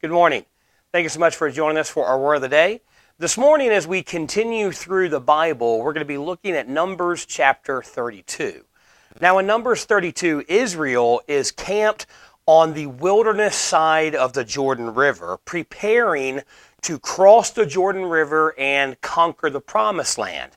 Good morning. Thank you so much for joining us for our Word of the Day. This morning, as we continue through the Bible, we're going to be looking at Numbers chapter 32. Now, in Numbers 32, Israel is camped on the wilderness side of the Jordan River, preparing to cross the Jordan River and conquer the Promised Land.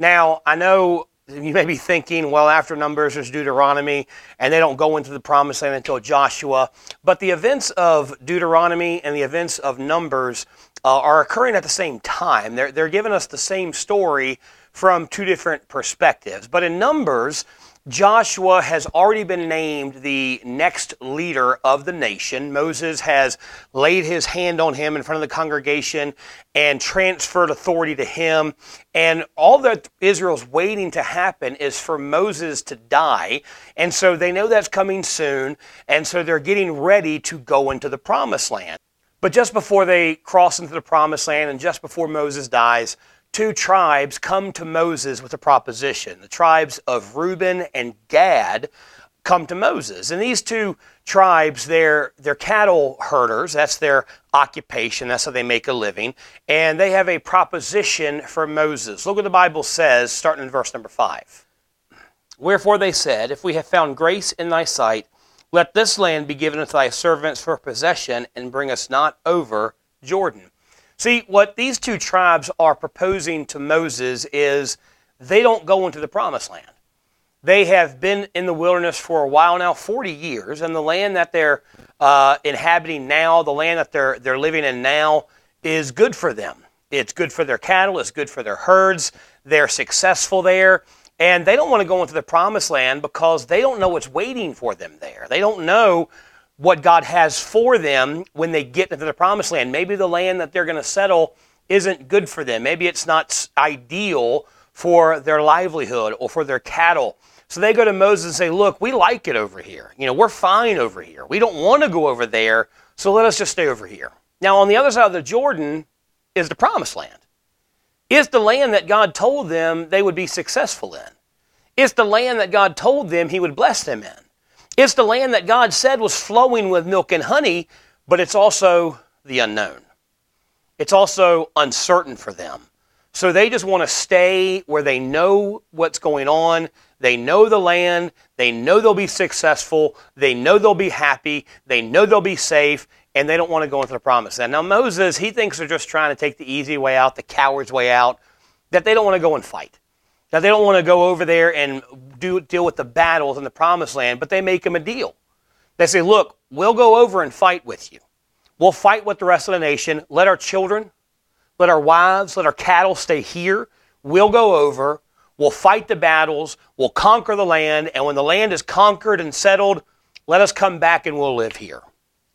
Now, I know you may be thinking, well, after Numbers there's Deuteronomy, and they don't go into the promised land until Joshua. But the events of Deuteronomy and the events of Numbers uh, are occurring at the same time. They're, they're giving us the same story from two different perspectives. But in Numbers, Joshua has already been named the next leader of the nation. Moses has laid his hand on him in front of the congregation and transferred authority to him. And all that Israel's waiting to happen is for Moses to die. And so they know that's coming soon. And so they're getting ready to go into the promised land. But just before they cross into the promised land and just before Moses dies, two tribes come to Moses with a proposition. The tribes of Reuben and Gad come to Moses. And these two tribes, they're, they're cattle herders. That's their occupation. That's how they make a living. And they have a proposition for Moses. Look what the Bible says, starting in verse number 5. Wherefore they said, If we have found grace in thy sight, let this land be given unto thy servants for possession, and bring us not over Jordan. See, what these two tribes are proposing to Moses is they don't go into the promised land. They have been in the wilderness for a while now, 40 years, and the land that they're uh, inhabiting now, the land that they're, they're living in now, is good for them. It's good for their cattle, it's good for their herds. They're successful there, and they don't want to go into the promised land because they don't know what's waiting for them there. They don't know what God has for them when they get into the promised land. Maybe the land that they're going to settle isn't good for them. Maybe it's not ideal for their livelihood or for their cattle. So they go to Moses and say, Look, we like it over here. You know, we're fine over here. We don't want to go over there, so let us just stay over here. Now, on the other side of the Jordan is the promised land. It's the land that God told them they would be successful in. It's the land that God told them He would bless them in. It's the land that God said was flowing with milk and honey, but it's also the unknown. It's also uncertain for them. So they just want to stay where they know what's going on. They know the land. They know they'll be successful. They know they'll be happy. They know they'll be safe. And they don't want to go into the promised land. Now, Moses, he thinks they're just trying to take the easy way out, the coward's way out, that they don't want to go and fight. That they don't want to go over there and do, deal with the battles in the promised land, but they make him a deal. They say, look, we'll go over and fight with you. We'll fight with the rest of the nation. Let our children, let our wives, let our cattle stay here. We'll go over. We'll fight the battles. We'll conquer the land. And when the land is conquered and settled, let us come back and we'll live here.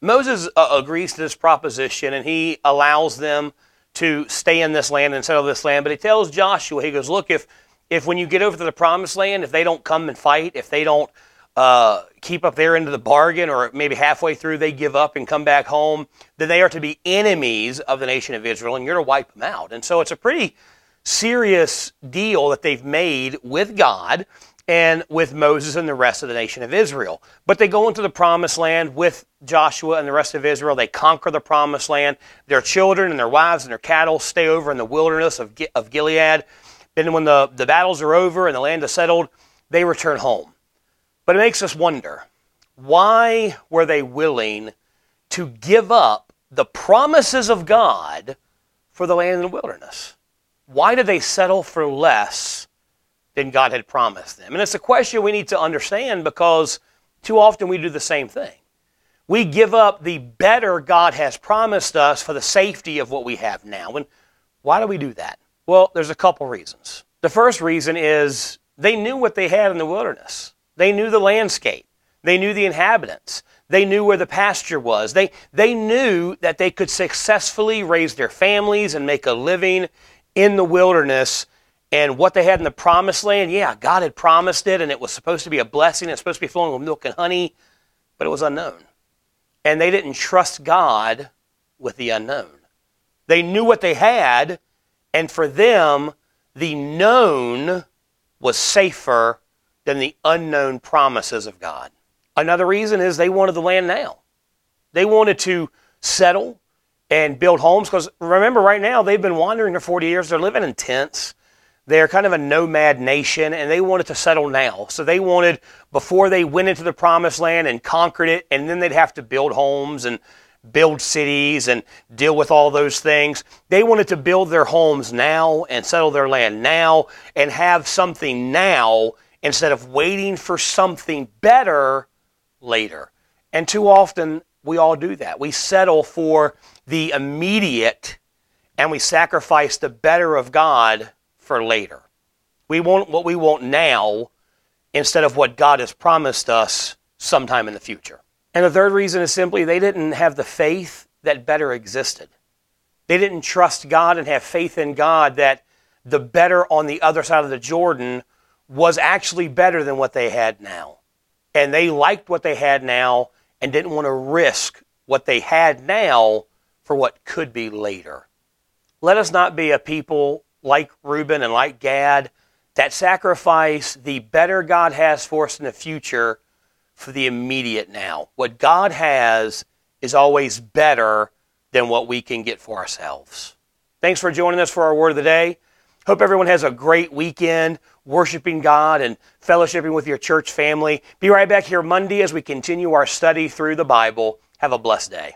Moses uh, agrees to this proposition and he allows them to stay in this land and settle this land. But he tells Joshua, he goes, Look, if if when you get over to the promised land, if they don't come and fight, if they don't uh, keep up their end of the bargain, or maybe halfway through they give up and come back home, then they are to be enemies of the nation of Israel, and you're to wipe them out. And so it's a pretty serious deal that they've made with God and with Moses and the rest of the nation of Israel. But they go into the promised land with Joshua and the rest of Israel. They conquer the promised land. Their children and their wives and their cattle stay over in the wilderness of, of Gilead. Then, when the, the battles are over and the land is settled, they return home. But it makes us wonder why were they willing to give up the promises of God for the land in the wilderness? Why did they settle for less than God had promised them? And it's a question we need to understand because too often we do the same thing. We give up the better God has promised us for the safety of what we have now. And why do we do that? Well, there's a couple reasons. The first reason is they knew what they had in the wilderness. They knew the landscape. They knew the inhabitants. They knew where the pasture was. They, they knew that they could successfully raise their families and make a living in the wilderness. And what they had in the promised land, yeah, God had promised it and it was supposed to be a blessing. It's supposed to be flowing with milk and honey, but it was unknown. And they didn't trust God with the unknown. They knew what they had, and for them, the known was safer than the unknown promises of God. Another reason is they wanted the land now. They wanted to settle and build homes. Because remember, right now, they've been wandering for 40 years. They're living in tents. They're kind of a nomad nation and they wanted to settle now. So they wanted, before they went into the promised land and conquered it, and then they'd have to build homes and build cities and deal with all those things. They wanted to build their homes now and settle their land now and have something now instead of waiting for something better later. And too often we all do that. We settle for the immediate and we sacrifice the better of God for later. We want what we want now instead of what God has promised us sometime in the future. And the third reason is simply they didn't have the faith that better existed. They didn't trust God and have faith in God that the better on the other side of the Jordan was actually better than what they had now. And they liked what they had now and didn't want to risk what they had now for what could be later. Let us not be a people like Reuben and like Gad that sacrifice the better God has for us in the future for the immediate now. What God has is always better than what we can get for ourselves. Thanks for joining us for our word of the day. Hope everyone has a great weekend worshiping God and fellowshipping with your church family. Be right back here Monday as we continue our study through the Bible. Have a blessed day.